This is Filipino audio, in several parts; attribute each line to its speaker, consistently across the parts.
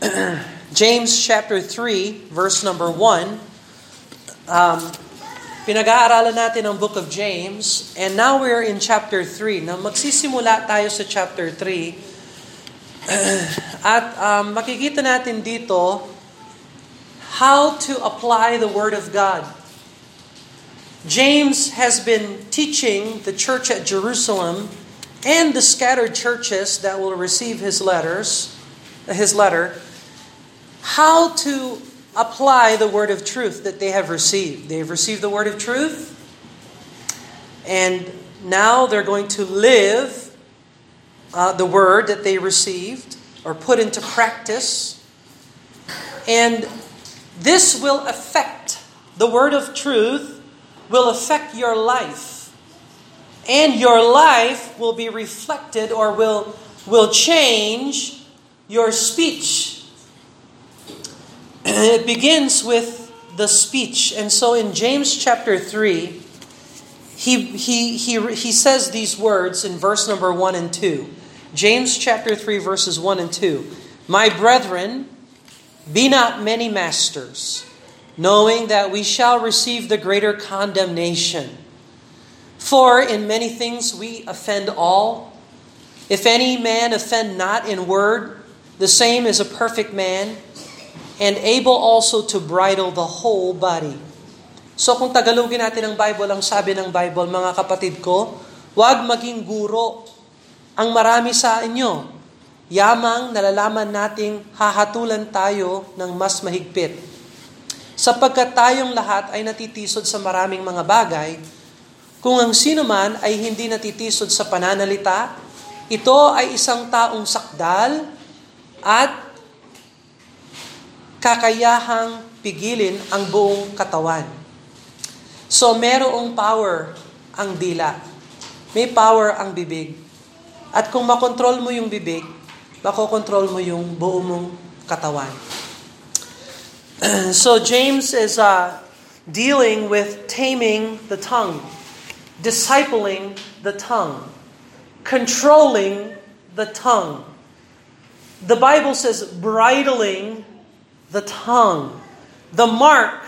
Speaker 1: James chapter 3, verse number 1. Um, pinag-aaralan natin ang book of James, and now we're in chapter 3. Na magsisimula tayo sa chapter 3. At um, makikita natin dito how to apply the Word of God. James has been teaching the church at Jerusalem and the scattered churches that will receive his letters, his letter, how to apply the word of truth that they have received. They have received the word of truth, and now they're going to live uh, the word that they received or put into practice. And this will affect the word of truth, will affect your life. And your life will be reflected or will, will change your speech it begins with the speech. And so in James chapter 3, he, he, he, he says these words in verse number 1 and 2. James chapter 3, verses 1 and 2. My brethren, be not many masters, knowing that we shall receive the greater condemnation. For in many things we offend all. If any man offend not in word, the same is a perfect man and able also to bridle the whole body. So kung Tagalogin natin ang Bible, ang sabi ng Bible, mga kapatid ko, huwag maging guro ang marami sa inyo. Yamang nalalaman nating hahatulan tayo ng mas mahigpit. Sapagkat tayong lahat ay natitisod sa maraming mga bagay, kung ang sino man ay hindi natitisod sa pananalita, ito ay isang taong sakdal at kakayahang pigilin ang buong katawan. So merong power ang dila. May power ang bibig. At kung makontrol mo yung bibig, makokontrol mo yung buong mong katawan. so James is uh, dealing with taming the tongue, discipling the tongue, controlling the tongue. The Bible says bridling the tongue. The mark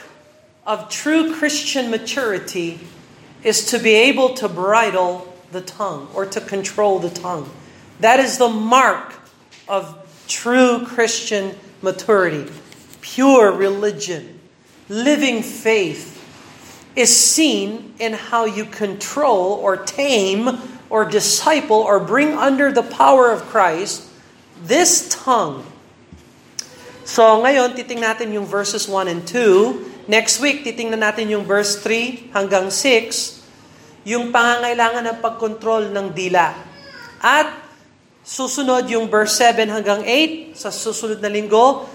Speaker 1: of true Christian maturity is to be able to bridle the tongue or to control the tongue. That is the mark of true Christian maturity. Pure religion, living faith is seen in how you control or tame or disciple or bring under the power of Christ this tongue So ngayon, titingnan natin yung verses 1 and 2. Next week, titingnan natin yung verse 3 hanggang 6, yung pangangailangan ng pagkontrol ng dila. At susunod yung verse 7 hanggang 8, sa susunod na linggo,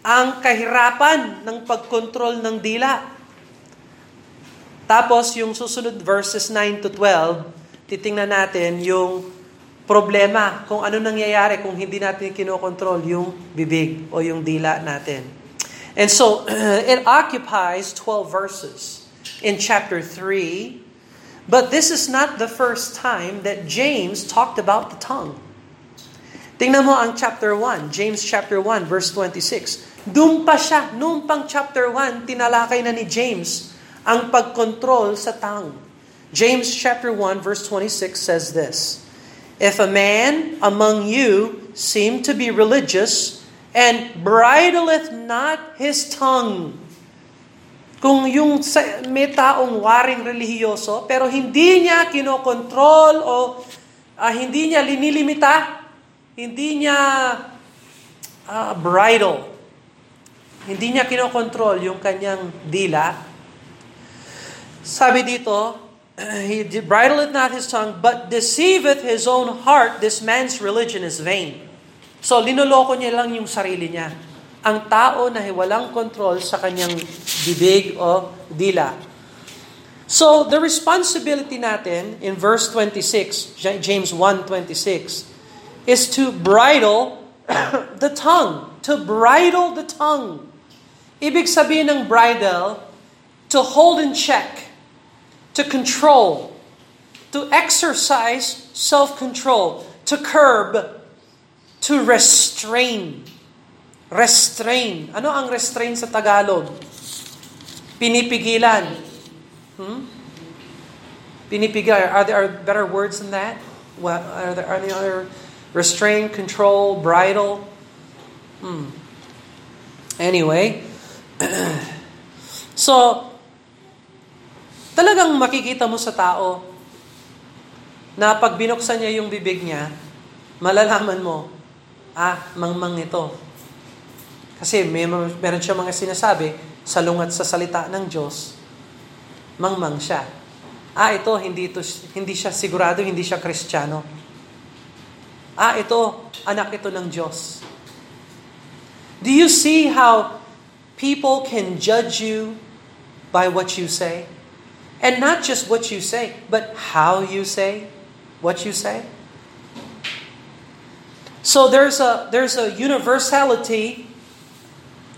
Speaker 1: ang kahirapan ng pagkontrol ng dila. Tapos yung susunod verses 9 to 12, titingnan natin yung problema kung ano nangyayari kung hindi natin kinokontrol yung bibig o yung dila natin. And so, it occupies 12 verses in chapter 3. But this is not the first time that James talked about the tongue. Tingnan mo ang chapter 1, James chapter 1, verse 26. Doon pa siya, noong pang chapter 1, tinalakay na ni James ang pagkontrol sa tongue. James chapter 1, verse 26 says this, If a man among you seem to be religious and bridleth not his tongue, kung yung may taong waring relihiyoso pero hindi niya kinokontrol o uh, hindi niya linilimita, hindi niya uh, bridle, hindi niya kinokontrol yung kanyang dila, sabi dito, he bridleth not his tongue, but deceiveth his own heart, this man's religion is vain. So, linoloko niya lang yung sarili niya. Ang tao na walang control sa kanyang bibig o dila. So, the responsibility natin in verse 26, James 1.26, is to bridle the tongue. To bridle the tongue. Ibig sabihin ng bridle, to hold in check to control, to exercise self control, to curb, to restrain. restrain. Ano ang restrain sa Tagalog? Pinipigilan. Hmm? Pinipigilan. Are there are better words than that? What, are there any other restrain, control, bridle? Hmm. Anyway, so, talagang makikita mo sa tao na pag binuksan niya yung bibig niya, malalaman mo, ah, mangmang ito. Kasi may, meron siya mga sinasabi, salungat sa salita ng Diyos, mangmang siya. Ah, ito, hindi, ito, hindi siya sigurado, hindi siya kristyano. Ah, ito, anak ito ng Diyos. Do you see how people can judge you by what you say? And not just what you say, but how you say what you say. So there's a there's a universality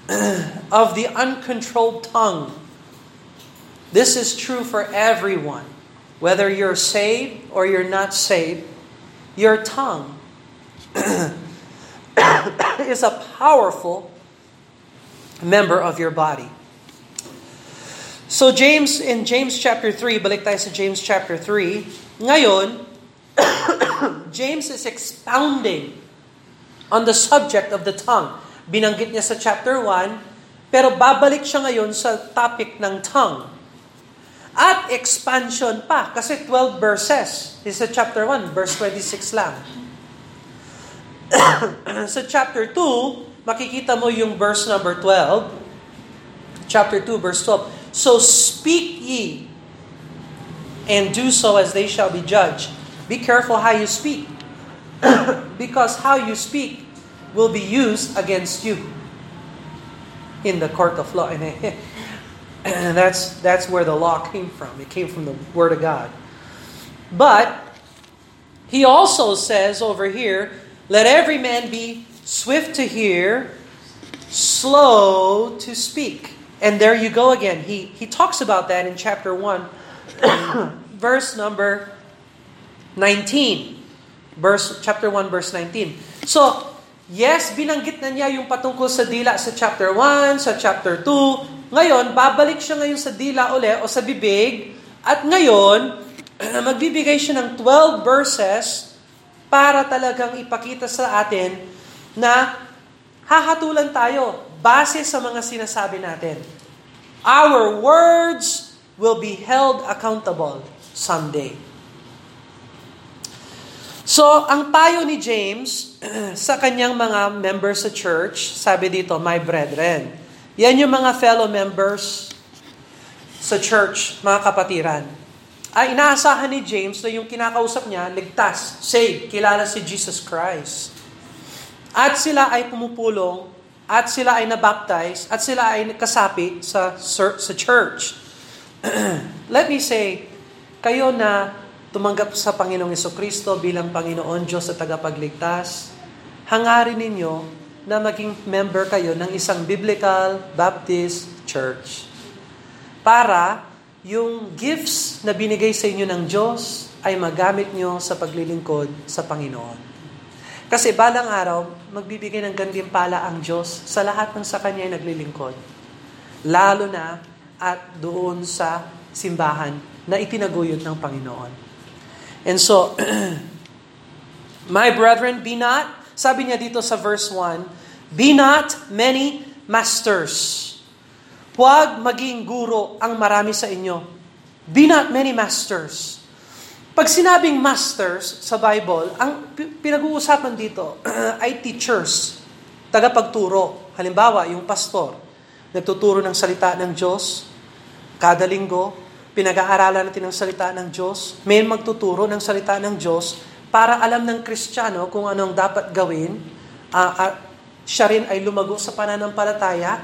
Speaker 1: of the uncontrolled tongue. This is true for everyone. Whether you're saved or you're not saved, your tongue is a powerful member of your body. So James, in James chapter 3, balik tayo sa James chapter 3, ngayon, James is expounding on the subject of the tongue. Binanggit niya sa chapter 1, pero babalik siya ngayon sa topic ng tongue. At expansion pa, kasi 12 verses. This is chapter 1, verse 26 lang. sa chapter 2, makikita mo yung verse number 12. Chapter 2, verse 12. So speak ye, and do so as they shall be judged. Be careful how you speak. because how you speak will be used against you in the court of law. And that's, that's where the law came from. It came from the Word of God. But he also says over here, let every man be swift to hear, slow to speak. And there you go again. He, he talks about that in chapter 1, verse number 19. Verse, chapter 1, verse 19. So, yes, binanggit na niya yung patungkol sa dila sa chapter 1, sa chapter 2. Ngayon, babalik siya ngayon sa dila uli o sa bibig. At ngayon, magbibigay siya ng 12 verses para talagang ipakita sa atin na hahatulan tayo base sa mga sinasabi natin. Our words will be held accountable someday. So, ang payo ni James sa kanyang mga members sa church, sabi dito, my brethren. Yan yung mga fellow members sa church, mga kapatiran. Ay inaasahan ni James na yung kinakausap niya, ligtas, saved, kilala si Jesus Christ. At sila ay pumupulong, at sila ay nabaptize, at sila ay kasapi sa, sa church. Let me say, kayo na tumanggap sa Panginoong Kristo bilang Panginoon Diyos at tagapagligtas, hangarin ninyo na maging member kayo ng isang Biblical Baptist Church. Para yung gifts na binigay sa inyo ng Diyos ay magamit nyo sa paglilingkod sa Panginoon. Kasi balang araw, magbibigay ng gandimpala ang Diyos sa lahat ng sa Kanya ay naglilingkod. Lalo na at doon sa simbahan na itinaguyod ng Panginoon. And so, my brethren, be not, sabi niya dito sa verse 1, be not many masters. Huwag maging guro ang marami sa inyo. Be not many masters. Pag sinabing masters sa Bible, ang pinag-uusapan dito ay teachers, tagapagturo. Halimbawa, yung pastor, nagtuturo ng salita ng Diyos kada linggo, pinag-aaralan natin ang salita ng Diyos, may magtuturo ng salita ng Diyos para alam ng Kristiyano kung anong dapat gawin, uh, uh, siya rin ay lumago sa pananampalataya.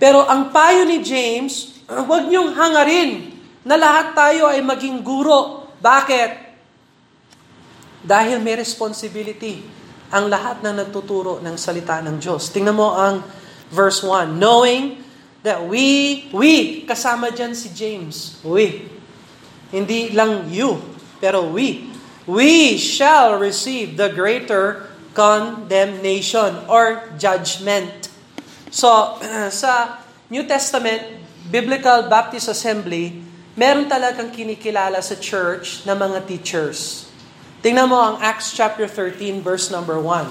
Speaker 1: Pero ang payo ni James, huwag niyong hangarin na lahat tayo ay maging guro. Bakit? Dahil may responsibility ang lahat ng nagtuturo ng salita ng Diyos. Tingnan mo ang verse 1. Knowing That we, we, kasama dyan si James. We. Hindi lang you, pero we. We shall receive the greater condemnation or judgment. So, sa New Testament, Biblical Baptist Assembly, meron talagang kinikilala sa church na mga teachers. Tingnan mo ang Acts chapter 13 verse number 1.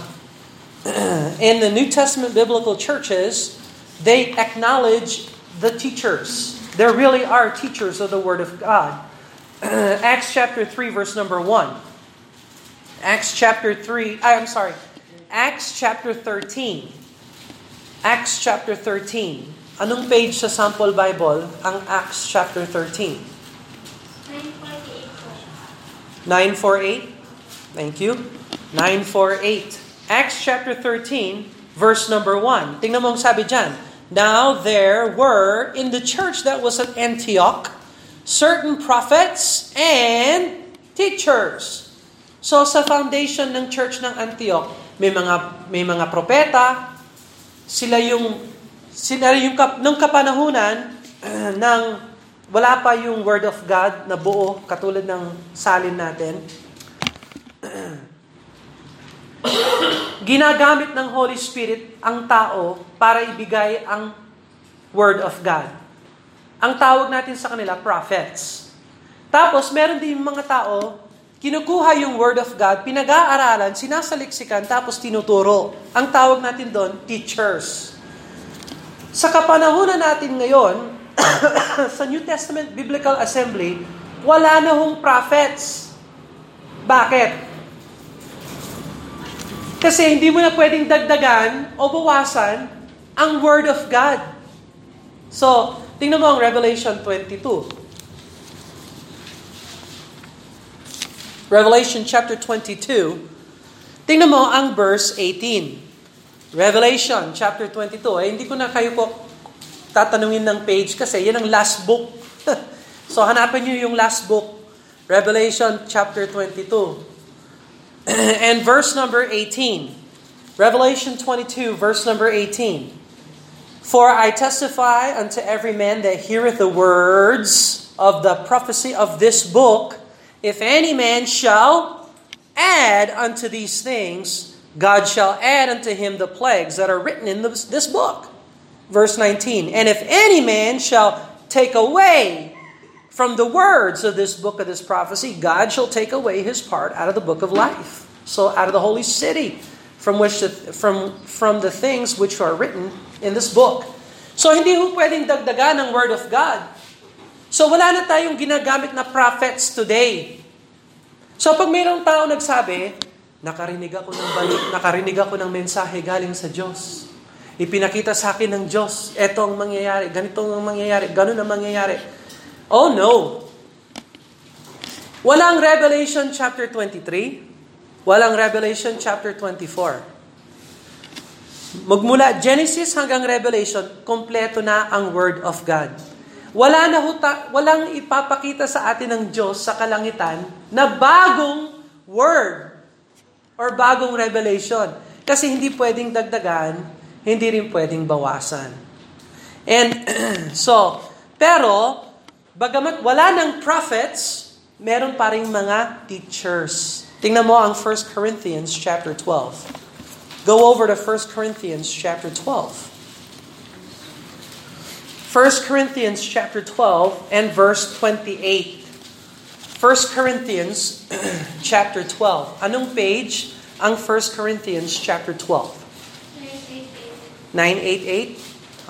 Speaker 1: In the New Testament biblical churches, they acknowledge the teachers. There really are teachers of the Word of God. Acts chapter 3 verse number 1. Acts chapter 3, I'm sorry. Acts chapter 13. Acts chapter 13. Anong page sa sample Bible ang Acts chapter 13? 948. Thank you. 948. Acts chapter 13, verse number 1. Tingnan mo ang sabi dyan. Now there were in the church that was at Antioch certain prophets and teachers. So sa foundation ng church ng Antioch, may mga may mga propeta, sila yung sila yung kap, nung kapanahunan uh, ng wala pa yung word of God na buo katulad ng salin natin. ginagamit ng Holy Spirit ang tao para ibigay ang word of God. Ang tawag natin sa kanila prophets. Tapos meron din mga tao kinukuha yung word of God, pinag-aaralan, sinasaliksikan, tapos tinuturo. Ang tawag natin doon, teachers. Sa kapanahunan natin ngayon, sa New Testament Biblical Assembly, wala na hong prophets. Bakit? Kasi hindi mo na pwedeng dagdagan o bawasan ang Word of God. So, tingnan mo ang Revelation 22. Revelation chapter 22. Tingnan mo ang verse 18. Revelation chapter 22. Eh, hindi ko na kayo po tatanungin ng page kasi yan ang last book. so hanapin niyo yung last book. Revelation chapter 22. and verse number 18. Revelation 22 verse number 18. For I testify unto every man that heareth the words of the prophecy of this book, if any man shall add unto these things, God shall add unto him the plagues that are written in this, book. Verse 19, And if any man shall take away from the words of this book of this prophecy, God shall take away his part out of the book of life. So out of the holy city, from which the, from from the things which are written in this book. So hindi ho pwedeng dagdagan ng word of God. So wala na tayong ginagamit na prophets today. So pag mayroong tao nagsabi, Nakarinig ako ng balik, nakarinig ako ng mensahe galing sa Diyos. Ipinakita sa akin ng Diyos, eto ang mangyayari, ganito ang mangyayari, ganun ang mangyayari. Oh no! Walang Revelation chapter 23, walang Revelation chapter 24. Magmula Genesis hanggang Revelation, kompleto na ang Word of God. Wala na huta, walang ipapakita sa atin ng Diyos sa kalangitan na bagong Word or bagong revelation. Kasi hindi pwedeng dagdagan, hindi rin pwedeng bawasan. And so, pero, bagamat wala ng prophets, meron pa rin mga teachers. Tingnan mo ang 1 Corinthians chapter 12. Go over to 1 Corinthians chapter 12. 1 Corinthians chapter 12 and verse 28. 1 Corinthians chapter 12. Anong page ang 1 Corinthians chapter 12? 988.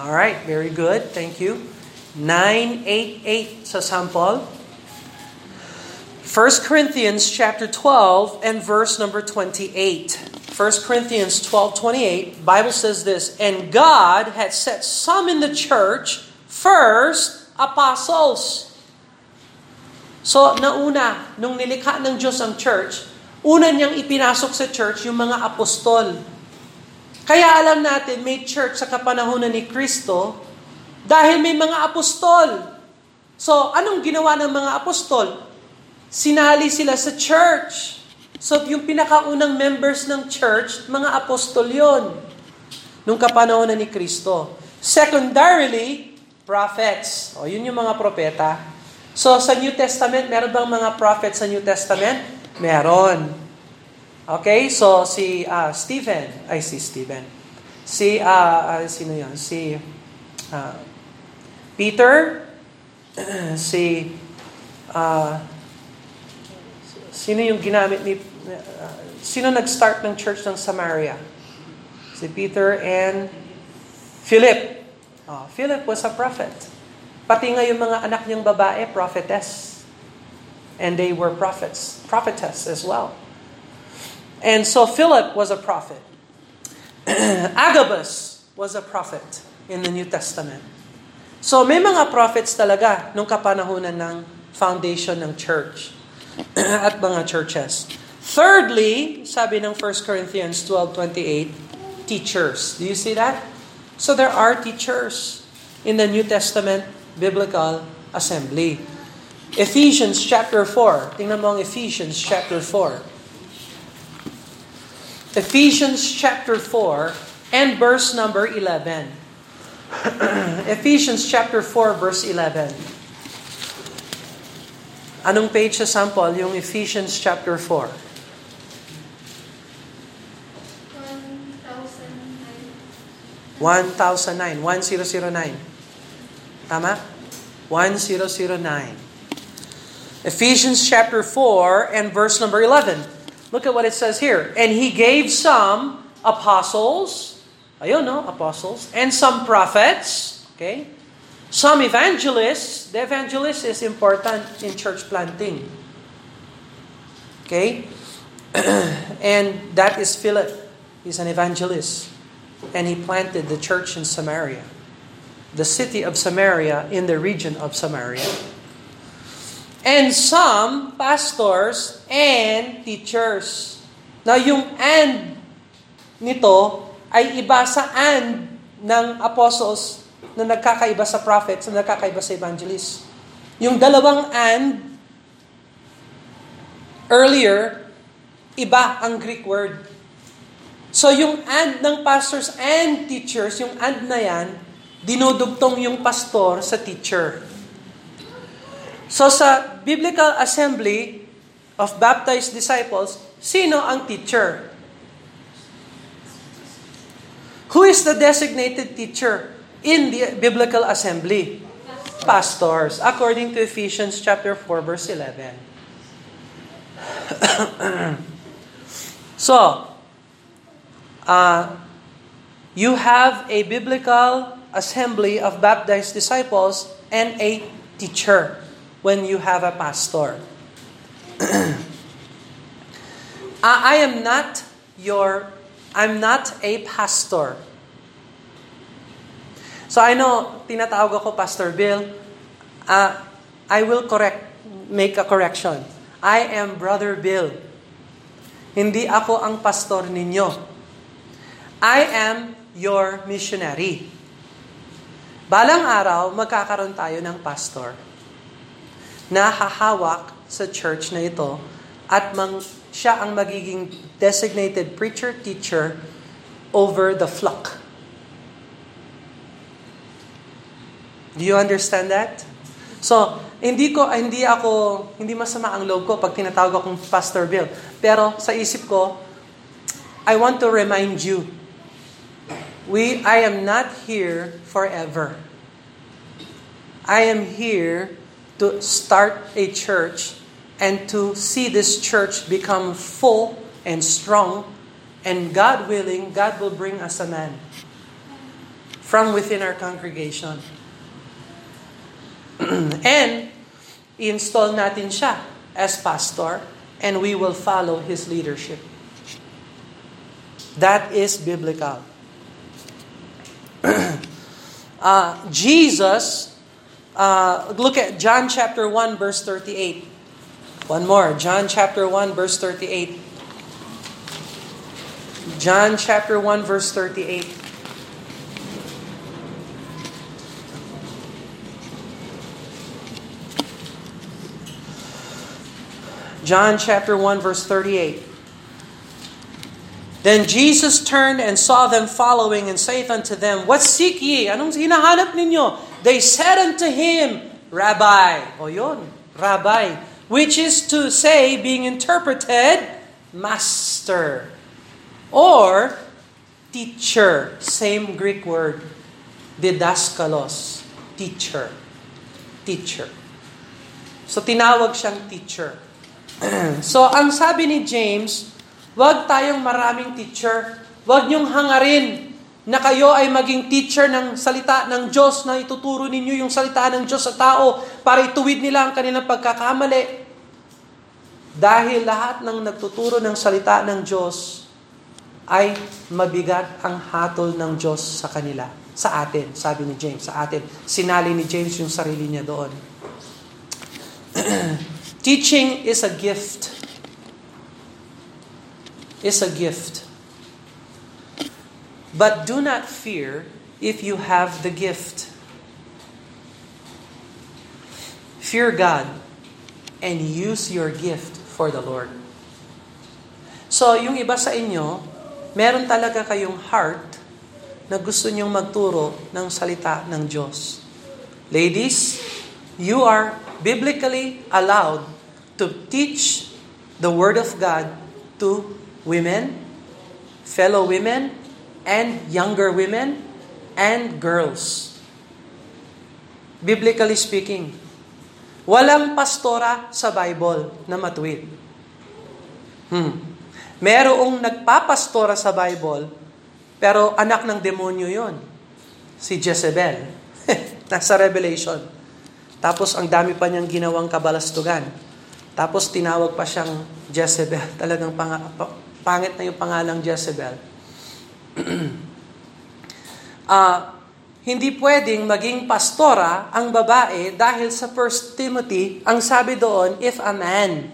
Speaker 1: All right, very good. Thank you. 988 sa sample. 1 Corinthians chapter 12 and verse number 28. 1 Corinthians 12:28, Bible says this, "And God had set some in the church first apostles." So, nauna, nung nilikha ng Diyos ang church, una niyang ipinasok sa church yung mga apostol. Kaya alam natin, may church sa kapanahonan ni Kristo dahil may mga apostol. So, anong ginawa ng mga apostol? Sinali sila sa church. So, yung pinakaunang members ng church, mga apostol yon nung kapanahonan ni Kristo. Secondarily, prophets. O, yun yung mga propeta. So sa New Testament, meron bang mga prophets sa New Testament? Meron. Okay, so si uh, Stephen, ay si Stephen. Si, uh, uh, sino yan? Si uh, Peter, si, uh, sino yung ginamit ni, uh, sino nag-start ng church ng Samaria? Si Peter and Philip. Oh, Philip was a prophet. Pati nga yung mga anak niyang babae, prophetess. And they were prophets, prophetess as well. And so Philip was a prophet. Agabus was a prophet in the New Testament. So may mga prophets talaga nung kapanahunan ng foundation ng church at mga churches. Thirdly, sabi ng 1 Corinthians 12:28, teachers. Do you see that? So there are teachers in the New Testament biblical assembly. Ephesians chapter 4. Tingnan mo ang Ephesians chapter 4. Ephesians chapter 4 and verse number 11. Ephesians chapter 4 verse 11. Anong page sa sample? Yung Ephesians chapter 4. 1009. 1009. Tama? 1009. Ephesians chapter 4 and verse number 11. Look at what it says here. And he gave some apostles, ayun no, apostles, and some prophets, okay? Some evangelists. The evangelist is important in church planting. Okay? and that is Philip. He's an evangelist. And he planted the church in Samaria. The city of Samaria in the region of Samaria. And some pastors and teachers. Now, yung and nito ay iba sa and ng apostles na nagkakaiba sa prophets, na nagkakaiba sa evangelists. Yung dalawang and, earlier, iba ang Greek word. So yung and ng pastors and teachers, yung and na yan, dinudugtong yung pastor sa teacher. So sa biblical assembly of baptized disciples, sino ang teacher? Who is the designated teacher in the biblical assembly? Pastors, according to Ephesians chapter 4 verse 11. so, uh, you have a biblical assembly of baptized disciples and a teacher when you have a pastor. I am not your, I'm not a pastor. So I know, tinatawag ako Pastor Bill. Uh, I will correct, make a correction. I am Brother Bill. Hindi ako ang pastor ninyo. I am your missionary. Balang araw, magkakaroon tayo ng pastor na hahawak sa church na ito at mang, siya ang magiging designated preacher, teacher over the flock. Do you understand that? So, hindi ko hindi ako hindi masama ang loob ko pag tinatawag akong Pastor Bill. Pero sa isip ko, I want to remind you we I am not here forever. I am here to start a church and to see this church become full and strong. And God willing, God will bring us a man from within our congregation. and install natin siya as pastor and we will follow his leadership. That is biblical. Uh, Jesus Uh, look at John chapter 1, verse 38. One more. John chapter 1, verse 38. John chapter 1, verse 38. John chapter 1, verse 38. Then Jesus turned and saw them following and saith unto them, What seek ye? Anong hinahanap ninyo? They said unto him, Rabbi. O yun, Rabbi. Which is to say, being interpreted, Master. Or, teacher. Same Greek word. Didaskalos. Teacher. Teacher. So tinawag siyang teacher. so ang sabi ni James, wag tayong maraming teacher. Wag niyong hangarin na kayo ay maging teacher ng salita ng Diyos na ituturo ninyo yung salita ng Diyos sa tao para ituwid nila ang kanilang pagkakamali. Dahil lahat ng nagtuturo ng salita ng Diyos ay mabigat ang hatol ng Diyos sa kanila. Sa atin, sabi ni James, sa atin. Sinali ni James yung sarili niya doon. Teaching is a gift. Is a gift. But do not fear if you have the gift. Fear God and use your gift for the Lord. So, yung iba sa inyo, meron talaga kayong heart na gusto nyong magturo ng salita ng Diyos. Ladies, you are biblically allowed to teach the Word of God to women, fellow women, and younger women and girls. Biblically speaking, walang pastora sa Bible na matuwid. Hmm. Merong nagpapastora sa Bible, pero anak ng demonyo yon. Si Jezebel. Nasa Revelation. Tapos ang dami pa niyang ginawang kabalastugan. Tapos tinawag pa siyang Jezebel. Talagang pang- pangit na yung pangalang Jezebel uh, hindi pwedeng maging pastora ang babae dahil sa 1 Timothy, ang sabi doon, if a man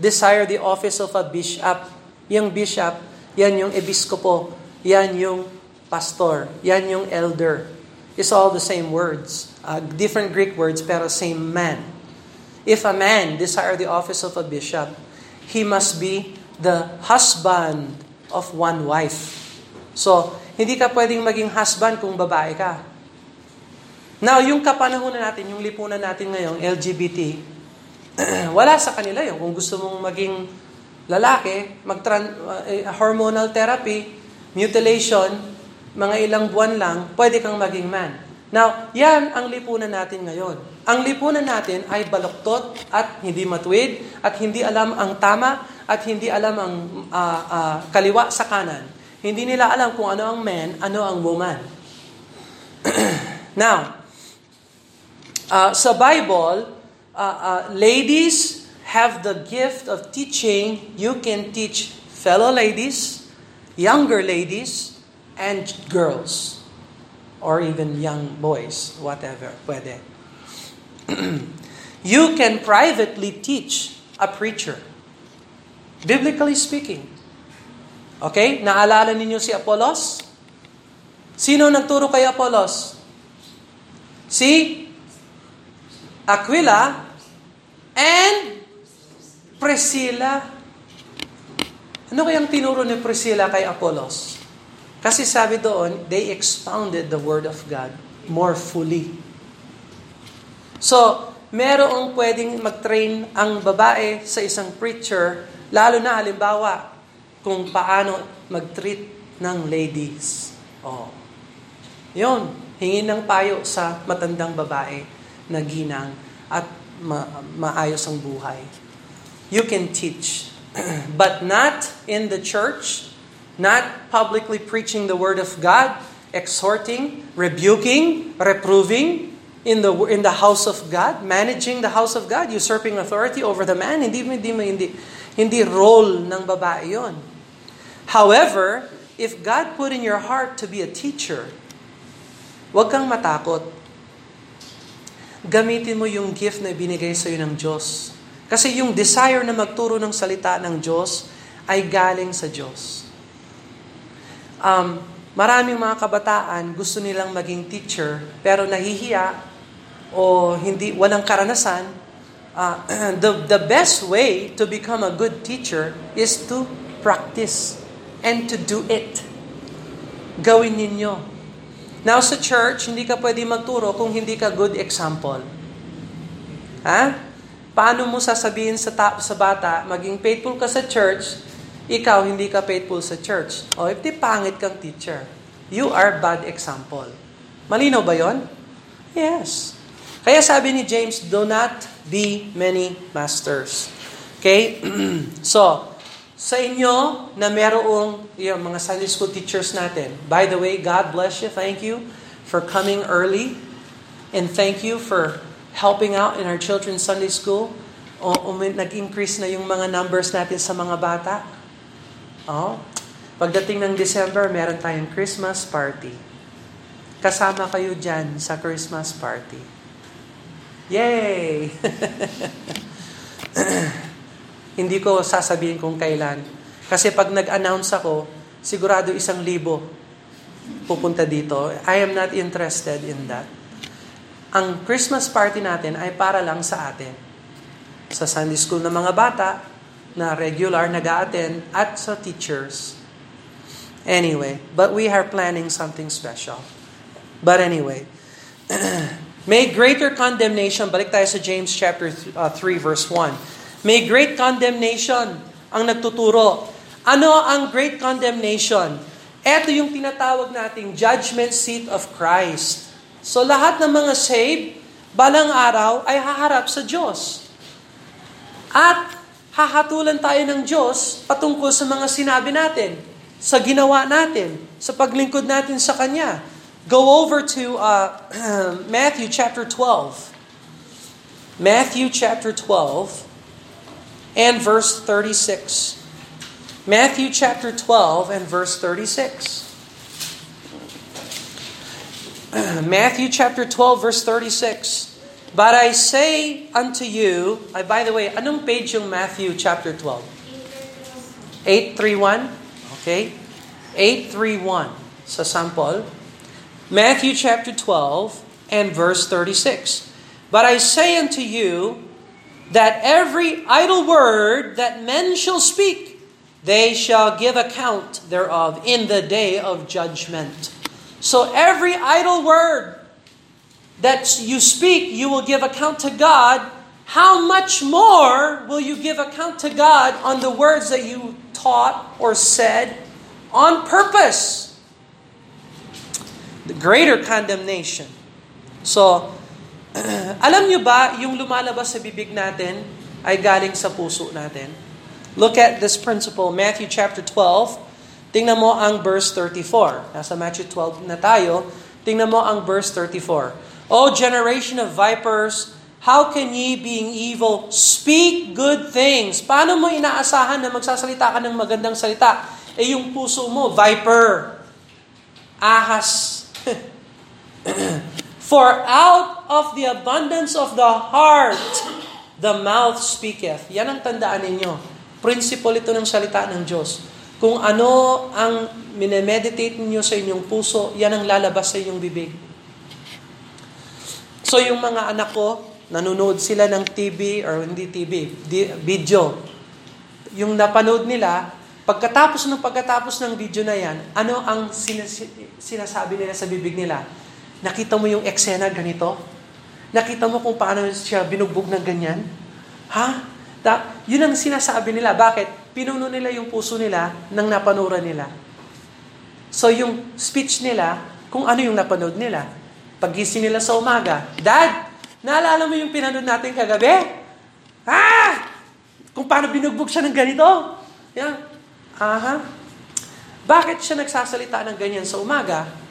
Speaker 1: desire the office of a bishop, yung bishop, yan yung ebiskopo, yan yung pastor, yan yung elder. It's all the same words. Uh, different Greek words, pero same man. If a man desire the office of a bishop, he must be the husband of one wife. So, hindi ka pwedeng maging husband kung babae ka. Now, yung kapanahonan natin, yung lipunan natin ngayon, LGBT, wala sa kanila yun. Kung gusto mong maging lalaki, mag uh, eh, hormonal therapy, mutilation, mga ilang buwan lang, pwede kang maging man. Now, yan ang lipunan natin ngayon. Ang lipunan natin ay baloktot at hindi matwid at hindi alam ang tama at hindi alam ang uh, uh, kaliwa sa kanan. Hindi nila alam kung ano ang man, ano ang woman. Now, uh, sa Bible, uh, uh, ladies have the gift of teaching. You can teach fellow ladies, younger ladies, and girls. Or even young boys, whatever, pwede. you can privately teach a preacher. Biblically speaking. Okay? Naalala ninyo si Apollos? Sino nagturo kay Apollos? Si Aquila and Priscilla. Ano kayang tinuro ni Priscilla kay Apollos? Kasi sabi doon, they expounded the Word of God more fully. So, merong pwedeng mag-train ang babae sa isang preacher, lalo na halimbawa, kung paano mag-treat ng ladies. Oh. Yun, hingin ng payo sa matandang babae na ginang at ma- maayos ang buhay. You can teach, but not in the church, not publicly preaching the word of God, exhorting, rebuking, reproving in the in the house of God, managing the house of God, usurping authority over the man. Hindi hindi hindi hindi role ng babae 'yon. However, if God put in your heart to be a teacher, huwag kang matakot. Gamitin mo yung gift na binigay sa iyo ng Diyos. Kasi yung desire na magturo ng salita ng Diyos ay galing sa Diyos. Um, maraming mga kabataan gusto nilang maging teacher pero nahihiya o hindi walang karanasan. Uh, the the best way to become a good teacher is to practice and to do it. Gawin ninyo. Now sa church, hindi ka pwede magturo kung hindi ka good example. Ha? Paano mo sasabihin sa, ta- sa bata, maging faithful ka sa church, ikaw hindi ka faithful sa church. O if di pangit kang teacher, you are bad example. Malinaw ba yon? Yes. Kaya sabi ni James, do not be many masters. Okay? so, sa inyo na merong yung mga Sunday school teachers natin, by the way, God bless you. Thank you for coming early. And thank you for helping out in our children's Sunday school. O, um, nag-increase na yung mga numbers natin sa mga bata. Oh, pagdating ng December, meron tayong Christmas party. Kasama kayo dyan sa Christmas party. Yay! Hindi ko sasabihin kung kailan. Kasi pag nag-announce ako, sigurado isang libo pupunta dito. I am not interested in that. Ang Christmas party natin ay para lang sa atin sa Sunday school ng mga bata na regular nag attend at sa teachers. Anyway, but we are planning something special. But anyway, may greater condemnation, balik tayo sa James chapter 3 uh, verse 1. May great condemnation ang nagtuturo. Ano ang great condemnation? Ito yung tinatawag nating judgment seat of Christ. So lahat ng mga saved, balang araw ay haharap sa Diyos. At hahatulan tayo ng Diyos patungkol sa mga sinabi natin, sa ginawa natin, sa paglingkod natin sa Kanya. Go over to uh, Matthew chapter 12. Matthew chapter 12 and verse 36. Matthew chapter 12 and verse 36. Matthew chapter 12 verse 36. But I say unto you, uh, by the way, anong page yung Matthew chapter 12? 831? Okay. 831 sa sample. Matthew chapter 12 and verse 36. But I say unto you that every idle word that men shall speak, they shall give account thereof in the day of judgment. So every idle word that you speak, you will give account to God, how much more will you give account to God on the words that you taught or said on purpose? The greater condemnation. So, alam nyo ba, yung lumalabas sa bibig natin ay galing sa puso natin? Look at this principle, Matthew chapter 12. Tingnan mo ang verse 34. Nasa Matthew 12 na tayo. Tingnan mo ang verse 34. O generation of vipers, how can ye being evil speak good things? Paano mo inaasahan na magsasalita ka ng magandang salita? Eh yung puso mo, viper, ahas. For out of the abundance of the heart, the mouth speaketh. Yan ang tandaan ninyo. Principle ito ng salita ng Diyos. Kung ano ang minemeditate ninyo sa inyong puso, yan ang lalabas sa inyong bibig. So yung mga anak ko, nanonood sila ng TV or hindi TV, video. Yung napanood nila, pagkatapos ng pagkatapos ng video na yan, ano ang sinasabi nila sa bibig nila? Nakita mo yung eksena ganito? Nakita mo kung paano siya binugbog ng ganyan? Ha? Ta, yun ang sinasabi nila. Bakit? Pinuno nila yung puso nila nang napanuran nila. So yung speech nila, kung ano yung napanood nila. Pagising nila sa umaga, Dad, naalala mo yung pinanood natin kagabi? Ah! Kung paano binugbog siya ng ganito? Yan. Aha. Bakit siya nagsasalita ng ganyan sa umaga?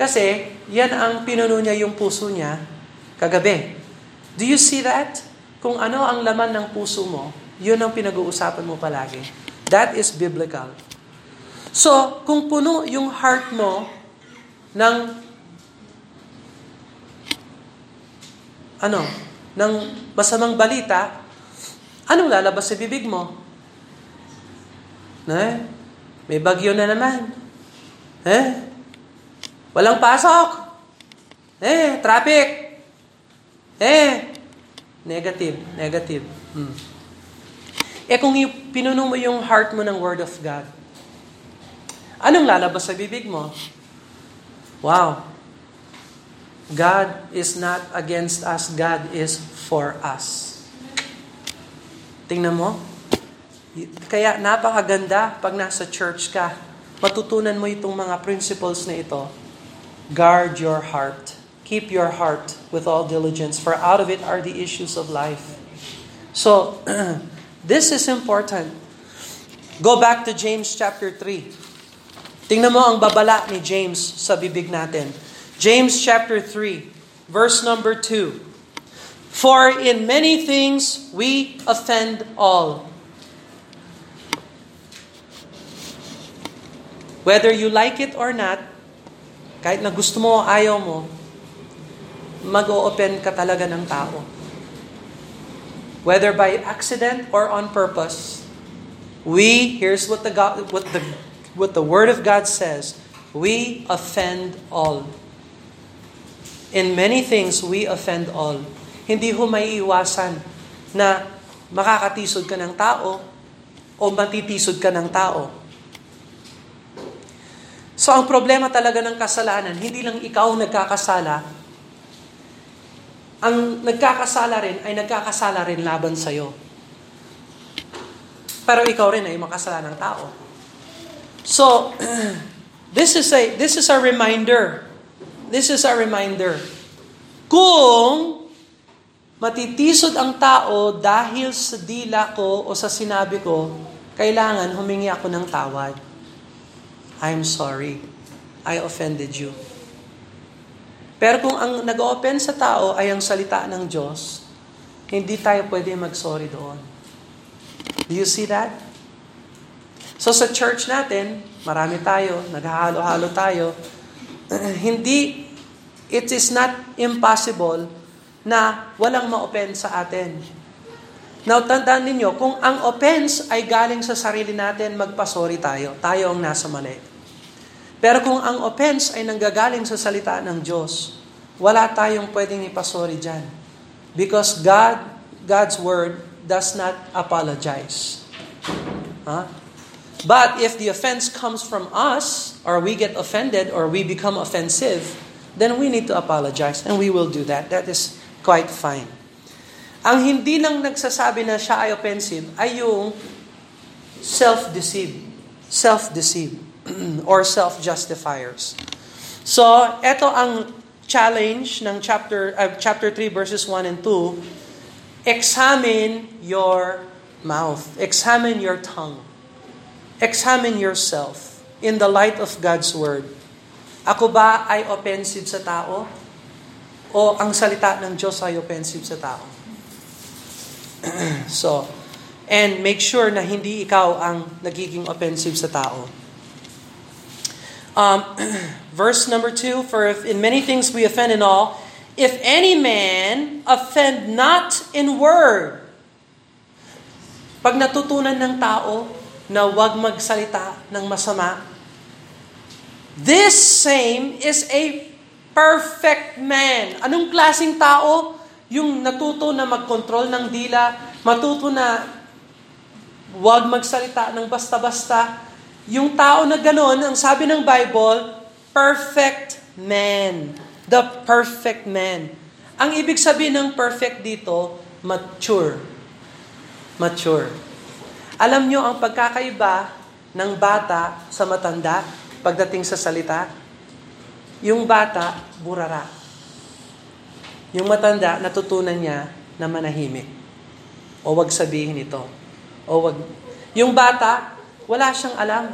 Speaker 1: Kasi yan ang pinuno niya yung puso niya kagabi. Do you see that? Kung ano ang laman ng puso mo, yun ang pinag-uusapan mo palagi. That is biblical. So, kung puno yung heart mo ng ano, ng masamang balita, anong lalabas sa bibig mo? Eh, may bagyo na naman. Eh, walang pasok. Eh, traffic. Eh, negative, negative. Hmm. Eh kung pinuno mo yung heart mo ng Word of God, anong lalabas sa bibig mo? Wow, God is not against us, God is for us. Tingnan mo. Kaya napakaganda pag nasa church ka, matutunan mo itong mga principles na ito. Guard your heart. Keep your heart with all diligence, for out of it are the issues of life. So, this is important. Go back to James chapter 3. Tingnan mo ang babala ni James sa bibig natin. James chapter 3, verse number 2. For in many things we offend all. Whether you like it or not, kahit na gusto mo ayaw mo, mag-o-open ka talaga ng tao. Whether by accident or on purpose, we, here's what the, God, what the, what the Word of God says, we offend all. In many things, we offend all. Hindi ho may iwasan na makakatisod ka ng tao o matitisod ka ng tao. So ang problema talaga ng kasalanan, hindi lang ikaw nagkakasala, ang nagkakasala rin ay nagkakasala rin laban sa'yo. Pero ikaw rin ay makasala ng tao. So, this is a this is a reminder. This is a reminder. Kung matitisod ang tao dahil sa dila ko o sa sinabi ko, kailangan humingi ako ng tawad. I'm sorry. I offended you. Pero kung ang nag-open sa tao ay ang salita ng Diyos, hindi tayo pwede mag-sorry doon. Do you see that? So sa church natin, marami tayo, naghahalo-halo tayo, hindi, it is not impossible na walang ma-open sa atin. Now, tandaan ninyo, kung ang offense ay galing sa sarili natin, magpasori tayo. Tayo ang nasa mali. Pero kung ang offense ay nanggagaling sa salita ng Diyos, wala tayong pwedeng ipasori dyan. Because God, God's Word does not apologize. Huh? But if the offense comes from us, or we get offended, or we become offensive, then we need to apologize, and we will do that. That is quite fine. Ang hindi lang nagsasabi na siya ay offensive ay yung self-deceive. Self-deceive. or self-justifiers. So, ito ang challenge ng chapter uh, chapter 3 verses 1 and 2. Examine your mouth. Examine your tongue. Examine yourself in the light of God's word. Ako ba ay offensive sa tao? O ang salita ng Diyos ay offensive sa tao? so, and make sure na hindi ikaw ang nagiging offensive sa tao. Um, verse number two, for if in many things we offend in all, if any man offend not in word. Pag natutunan ng tao na huwag magsalita ng masama, this same is a perfect man. Anong klasing tao? Yung natuto na magkontrol ng dila, matuto na huwag magsalita ng basta-basta, yung tao na gano'n, ang sabi ng Bible, perfect man. The perfect man. Ang ibig sabihin ng perfect dito, mature. Mature. Alam nyo ang pagkakaiba ng bata sa matanda pagdating sa salita? Yung bata, burara. Yung matanda, natutunan niya na manahimik. O wag sabihin ito. O wag... Yung bata, wala siyang alam.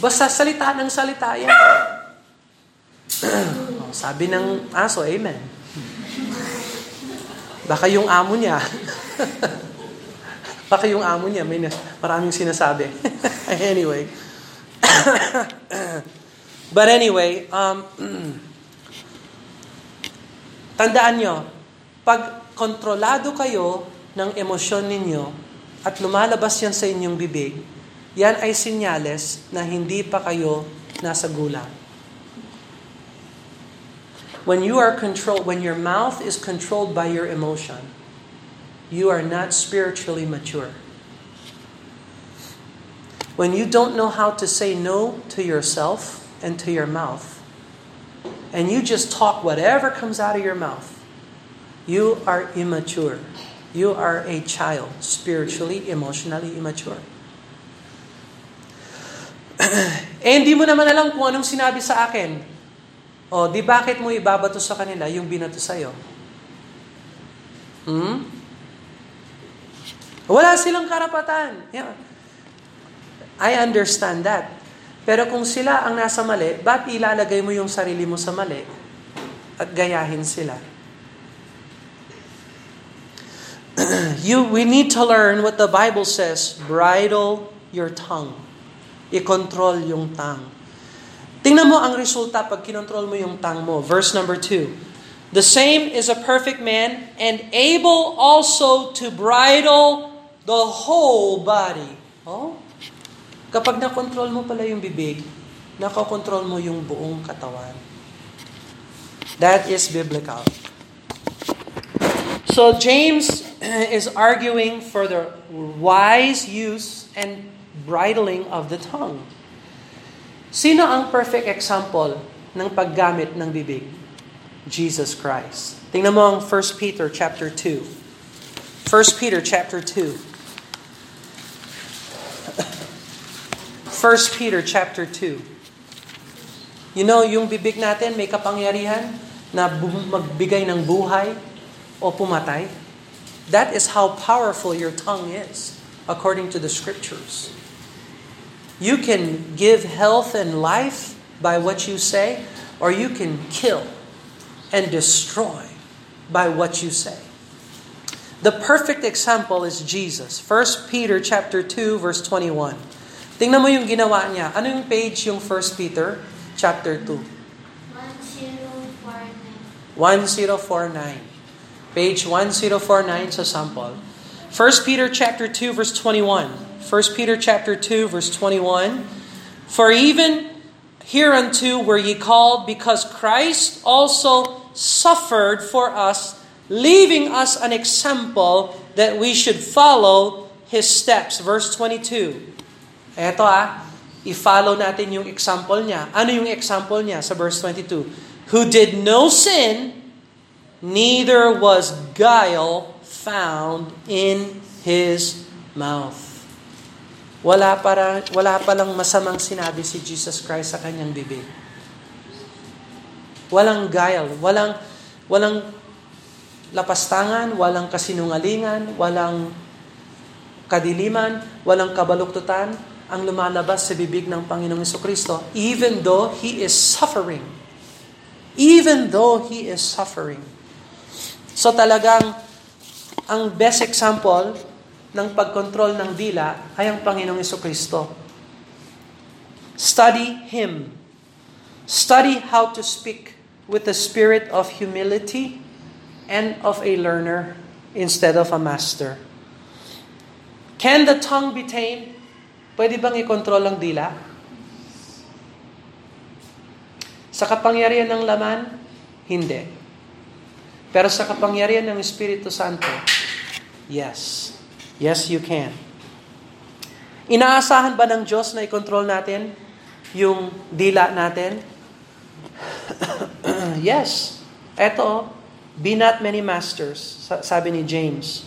Speaker 1: Basta salita ng salita yan. oh, sabi ng aso, amen. Baka yung amo niya. Baka yung amo niya, may maraming sinasabi. anyway. But anyway, um, tandaan nyo, pag kontrolado kayo ng emosyon ninyo at lumalabas yan sa inyong bibig, yan ay sinyales na hindi pa kayo nasa gulang. When you are controlled, when your mouth is controlled by your emotion, you are not spiritually mature. When you don't know how to say no to yourself and to your mouth, and you just talk whatever comes out of your mouth, you are immature. You are a child, spiritually, emotionally immature. Eh, hindi mo naman alam kung anong sinabi sa akin. O, di bakit mo ibabato sa kanila yung binato sa'yo? Hmm? Wala silang karapatan. Yeah. I understand that. Pero kung sila ang nasa mali, ba't ilalagay mo yung sarili mo sa mali at gayahin sila? you, we need to learn what the Bible says, bridle your tongue. I-control yung tongue. Tingnan mo ang resulta pag kinontrol mo yung tongue mo. Verse number 2. The same is a perfect man and able also to bridle the whole body. Oh? Kapag nakontrol mo pala yung bibig, nakokontrol mo yung buong katawan. That is biblical. So James is arguing for the wise use and bridling of the tongue. Sino ang perfect example ng paggamit ng bibig? Jesus Christ. Tingnan mo ang 1 Peter chapter 2. 1 Peter chapter 2. 1 Peter chapter 2. You know, yung bibig natin may kapangyarihan na magbigay ng buhay o pumatay. That is how powerful your tongue is, according to the scriptures. You can give health and life by what you say, or you can kill and destroy by what you say. The perfect example is Jesus. 1 Peter chapter 2 verse 21. Tingnan mo yung ginawa niya. Ano yung page yung 1 Peter chapter 2?
Speaker 2: 1049.
Speaker 1: 1049. Page 1049 sa sample. 1 Peter chapter 2 verse 21. 1 Peter chapter 2 verse 21. For even hereunto were ye called because Christ also suffered for us, leaving us an example that we should follow his steps. Verse 22. Eto ah, i-follow natin yung example niya. Ano yung example niya sa verse 22? Who did no sin, neither was guile found in his mouth. Wala para wala pa lang masamang sinabi si Jesus Christ sa kanyang bibig. Walang guile, walang walang lapastangan, walang kasinungalingan, walang kadiliman, walang kabaluktutan, ang lumalabas sa bibig ng Panginoong Kristo even though He is suffering. Even though He is suffering. So talagang ang best example ng pagkontrol ng dila ay ang Panginoong Kristo. Study Him. Study how to speak with the spirit of humility and of a learner instead of a master. Can the tongue be tamed? Pwede bang i-control ang dila? Sa kapangyarihan ng laman, hindi. Pero sa kapangyarihan ng Espiritu Santo, yes. Yes, you can. Inaasahan ba ng Diyos na i-control natin yung dila natin? yes. Eto, be not many masters, sabi ni James.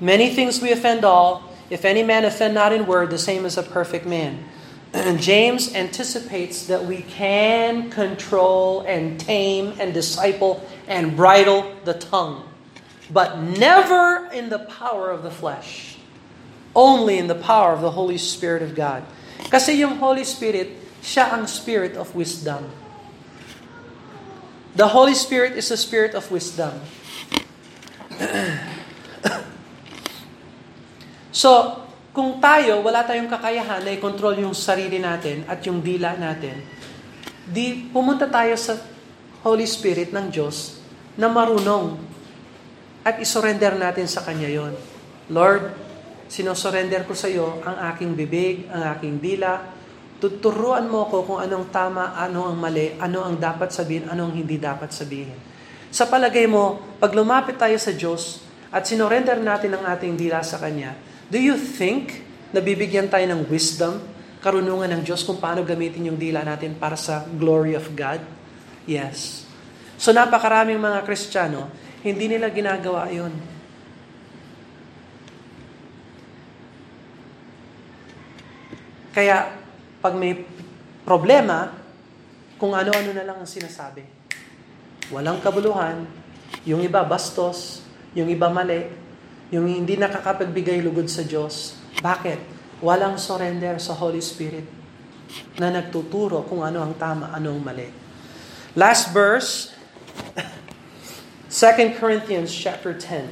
Speaker 1: Many things we offend all, If any man offend not in word, the same as a perfect man. James anticipates that we can control and tame and disciple and bridle the tongue, but never in the power of the flesh. Only in the power of the Holy Spirit of God. Kasi yung Holy Spirit, siya ang spirit of wisdom. The Holy Spirit is a spirit of wisdom. So, kung tayo, wala tayong kakayahan na i-control yung sarili natin at yung dila natin, di pumunta tayo sa Holy Spirit ng Diyos na marunong at isurrender natin sa Kanya yon. Lord, sinosurrender ko sa iyo ang aking bibig, ang aking dila. Tuturuan mo ko kung anong tama, ano ang mali, ano ang dapat sabihin, ano ang hindi dapat sabihin. Sa palagay mo, pag lumapit tayo sa Diyos at sinorender natin ang ating dila sa Kanya, Do you think na bibigyan tayo ng wisdom, karunungan ng Diyos kung paano gamitin yung dila natin para sa glory of God? Yes. So napakaraming mga Kristiyano, hindi nila ginagawa yun. Kaya, pag may problema, kung ano-ano na lang ang sinasabi. Walang kabuluhan, yung iba bastos, yung iba mali, yung hindi nakakapagbigay lugod sa Diyos. Bakit? Walang surrender sa Holy Spirit na nagtuturo kung ano ang tama, ano ang mali. Last verse, 2 Corinthians chapter 10.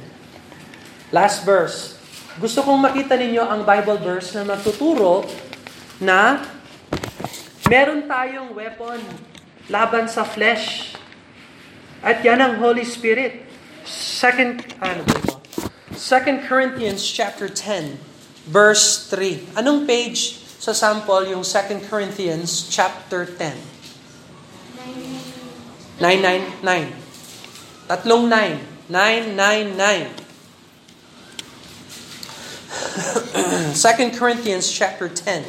Speaker 1: Last verse. Gusto kong makita ninyo ang Bible verse na magtuturo na meron tayong weapon laban sa flesh. At yan ang Holy Spirit. Second, ano ba ito? 2 Corinthians chapter 10, verse 3. Anong page sa sample yung 2 Corinthians chapter 10? 999. Tatlong 9. 999. 2 Corinthians chapter 10.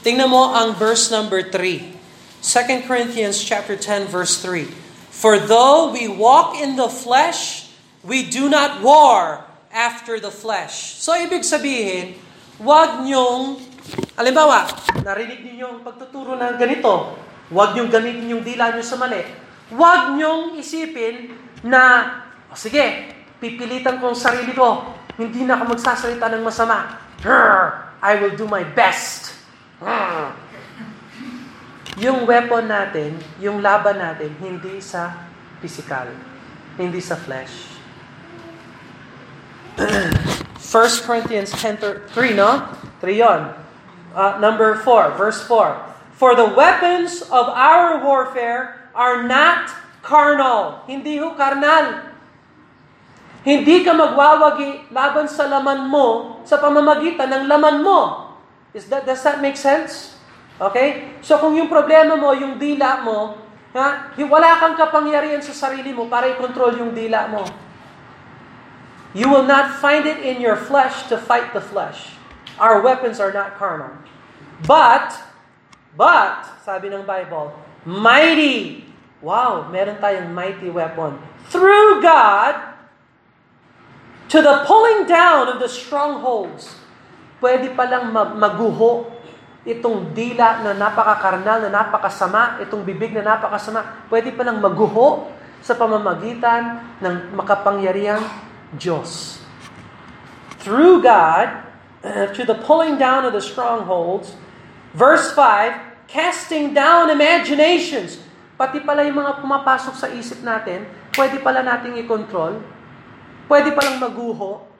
Speaker 1: Tingnan mo ang verse number 3. 2 Corinthians chapter 10 verse 3. For though we walk in the flesh, we do not war after the flesh. So ibig sabihin, wag niyong, alimbawa, narinig niyo yung pagtuturo ng ganito, wag niyong gamitin yung dila niyo sa mali. Wag niyong isipin na, oh, sige, pipilitan ko ang sarili ko. Hindi na ako magsasalita ng masama. I will do my best. Yung weapon natin, yung laban natin, hindi sa physical, hindi sa flesh. 1 Corinthians 10, 3, no? 3 yon. Uh, number 4, verse 4. For the weapons of our warfare are not carnal. Hindi ho carnal. Hindi ka magwawagi laban sa laman mo sa pamamagitan ng laman mo. Is that, does that make sense? Okay? So kung yung problema mo, yung dila mo, ha, wala kang kapangyarihan sa sarili mo para i-control yung dila mo. You will not find it in your flesh to fight the flesh. Our weapons are not carnal. But, but, sabi ng Bible, mighty. Wow, meron tayong mighty weapon. Through God, to the pulling down of the strongholds. Pwede palang maguho itong dila na napakakarnal, na napakasama, itong bibig na napakasama, pwede pa lang maguho sa pamamagitan ng makapangyarihang Diyos. Through God, to the pulling down of the strongholds, verse 5, casting down imaginations, pati pala yung mga pumapasok sa isip natin, pwede pala nating i-control, pwede palang maguho,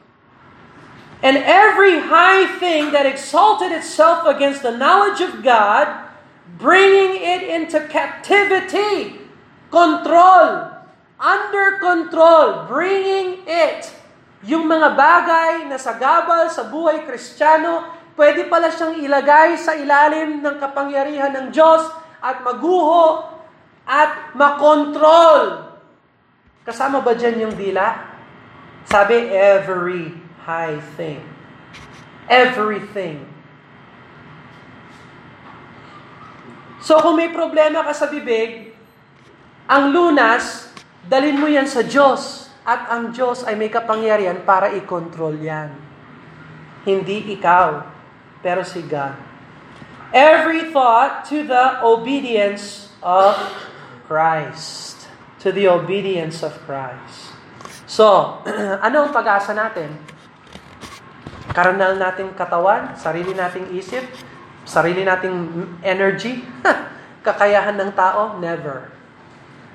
Speaker 1: And every high thing that exalted itself against the knowledge of God, bringing it into captivity, control, under control, bringing it. Yung mga bagay na sagabal sa buhay kristyano, pwede pala siyang ilagay sa ilalim ng kapangyarihan ng Diyos at maguho at makontrol. Kasama ba dyan yung dila? Sabi, every high thing. Everything. So kung may problema ka sa bibig, ang lunas, dalin mo yan sa Diyos. At ang Diyos ay may kapangyarihan para i-control yan. Hindi ikaw, pero si God. Every thought to the obedience of Christ. To the obedience of Christ. So, ano ang pag-asa natin? Karnal nating katawan, sarili nating isip, sarili nating energy, kakayahan ng tao, never.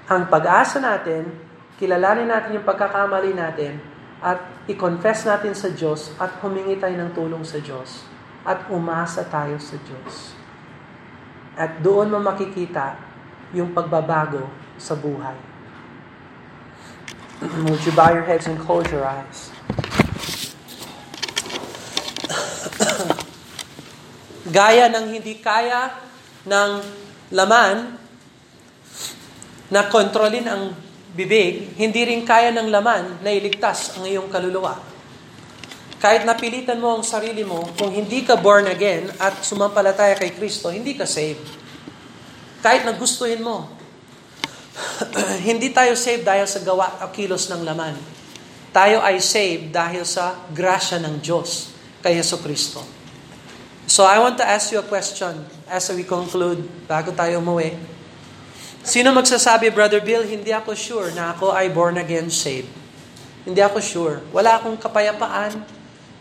Speaker 1: Ang pag-asa natin, kilalanin natin yung pagkakamali natin, at i-confess natin sa Diyos at humingi tayo ng tulong sa Diyos at umasa tayo sa Diyos. At doon mo makikita yung pagbabago sa buhay. Would you bow your heads and close your eyes? Gaya ng hindi kaya ng laman na kontrolin ang bibig, hindi rin kaya ng laman na iligtas ang iyong kaluluwa. Kahit napilitan mo ang sarili mo, kung hindi ka born again at sumampalataya kay Kristo, hindi ka saved. Kahit nagustuhin mo. hindi tayo saved dahil sa gawa o kilos ng laman. Tayo ay saved dahil sa grasya ng Diyos kay Yeso Kristo. So I want to ask you a question as we conclude bago tayo umuwi. Sino magsasabi, Brother Bill, hindi ako sure na ako ay born again saved? Hindi ako sure. Wala akong kapayapaan.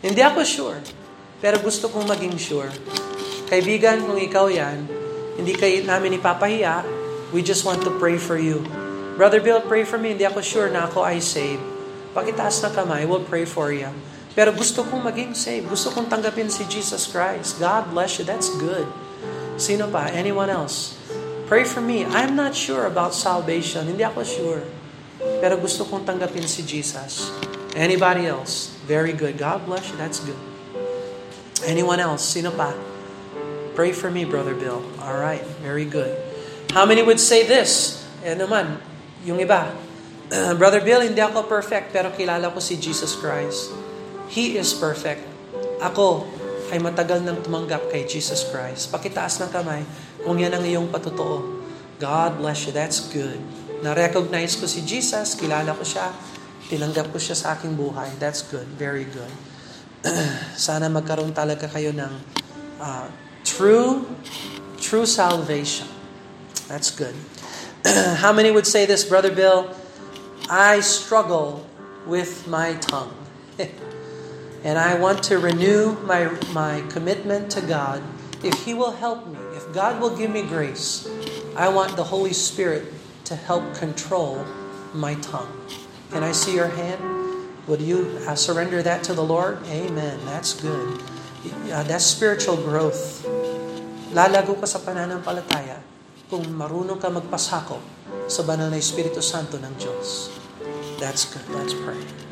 Speaker 1: Hindi ako sure. Pero gusto kong maging sure. Kaibigan, kung ikaw yan, hindi kayo namin ipapahiya, we just want to pray for you. Brother Bill, pray for me. Hindi ako sure na ako ay saved. Pakitaas na kamay, we'll pray for you. Pero gusto kong maging saved. Gusto kong tanggapin si Jesus Christ. God bless you. That's good. Sino pa? Anyone else? Pray for me. I'm not sure about salvation. Hindi ako sure. Pero gusto kong tanggapin si Jesus. Anybody else? Very good. God bless you. That's good. Anyone else? Sino pa? Pray for me, Brother Bill. All right. Very good. How many would say this? Eh naman, yung iba. Brother Bill, hindi ako perfect, pero kilala ko si Jesus Christ. He is perfect. Ako ay matagal nang tumanggap kay Jesus Christ. Pakitaas ng kamay kung yan ang iyong patotoo. God bless you. That's good. Na-recognize ko si Jesus, kilala ko siya, tinanggap ko siya sa aking buhay. That's good. Very good. Sana magkaroon talaga kayo ng uh, true, true salvation. That's good. How many would say this, Brother Bill? I struggle with my tongue. and I want to renew my, my commitment to God. If He will help me, if God will give me grace, I want the Holy Spirit to help control my tongue. Can I see your hand? Would you uh, surrender that to the Lord? Amen. That's good. Uh, that's spiritual growth. Lalago ka sa pananampalataya kung marunong ka magpasakop sa banal na Espiritu Santo ng Diyos. That's good. Let's pray.